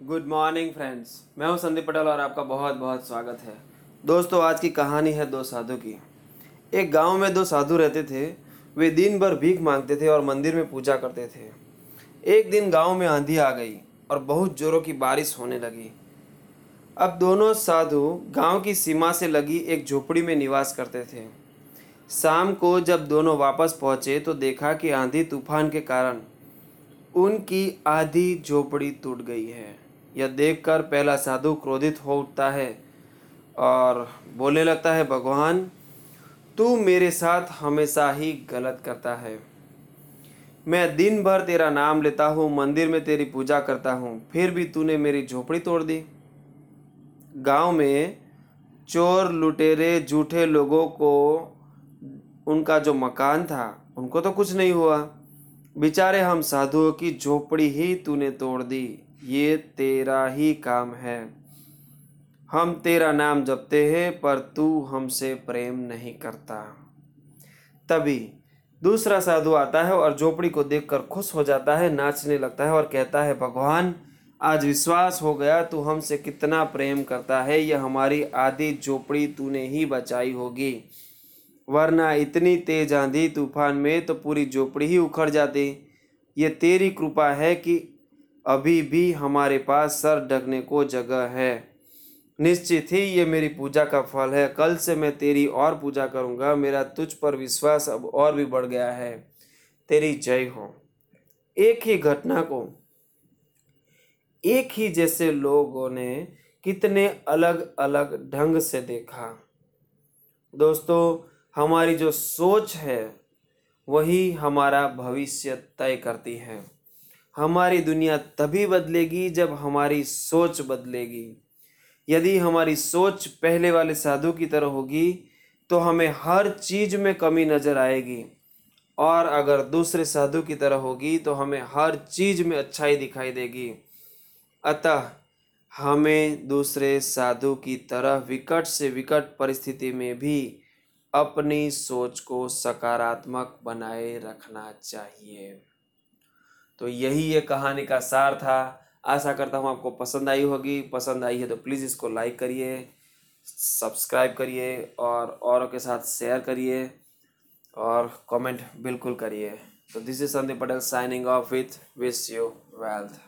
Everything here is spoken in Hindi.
गुड मॉर्निंग फ्रेंड्स मैं हूँ संदीप पटेल और आपका बहुत बहुत स्वागत है। दोस्तों, आज की कहानी है दो साधु की। एक गाँव में दो साधु रहते थे। वे दिन भर भीख मांगते थे और मंदिर में पूजा करते थे। एक दिन गाँव में आंधी आ गई और बहुत जोरों की बारिश होने लगी। अब दोनों साधु गाँव की सीमा से लगी एक झोपड़ी में निवास करते थे। शाम को जब दोनों वापस पहुँचे तो देखा कि आंधी तूफ़ान के कारण उनकी आधी झोपड़ी टूट गई है। यह देखकर पहला साधु क्रोधित हो उठता है और बोलने लगता है, भगवान, तू मेरे साथ हमेशा ही गलत करता है। मैं दिन भर तेरा नाम लेता हूँ, मंदिर में तेरी पूजा करता हूँ, फिर भी तूने मेरी झोपड़ी तोड़ दी। गाँव में चोर लुटेरे झूठे लोगों को, उनका जो मकान था, उनको तो कुछ नहीं हुआ। बेचारे हम साधुओं की झोपड़ी ही तूने तोड़ दी, ये तेरा ही काम है। हम तेरा नाम जपते हैं, पर तू हमसे प्रेम नहीं करता। तभी दूसरा साधु आता है और झोपड़ी को देखकर खुश हो जाता है, नाचने लगता है और कहता है, भगवान, आज विश्वास हो गया, तू हमसे कितना प्रेम करता है, यह हमारी आधी झोपड़ी तूने ही बचाई होगी। वरना इतनी तेज आंधी तूफ़ान में तो पूरी झोपड़ी ही उखड़ जाती। ये तेरी कृपा है कि अभी भी हमारे पास सर ढकने को जगह है। निश्चित ही ये मेरी पूजा का फल है। कल से मैं तेरी और पूजा करूँगा। मेरा तुझ पर विश्वास अब और भी बढ़ गया है। तेरी जय हो। एक ही घटना को, एक ही जैसे लोगों ने कितने अलग अलग ढंग से देखा। दोस्तों हमारी जो सोच है, वही हमारा भविष्य तय करती है। हमारी दुनिया तभी बदलेगी जब हमारी सोच बदलेगी। यदि हमारी सोच पहले वाले साधु की तरह होगी तो हमें हर चीज़ में कमी नज़र आएगी। और अगर दूसरे साधु की तरह होगी तो हमें हर चीज़ में अच्छाई दिखाई देगी। अतः हमें दूसरे साधु की तरह विकट से विकट परिस्थिति में भी अपनी सोच को सकारात्मक बनाए रखना चाहिए। तो यही ये कहानी का सार था। आशा करता हूँ आपको पसंद आई होगी। पसंद आई है तो प्लीज़ इसको लाइक करिए, सब्सक्राइब करिए और औरों के साथ शेयर करिए और कमेंट बिल्कुल करिए। तो this is Sandeep Patel signing off with wish you wealth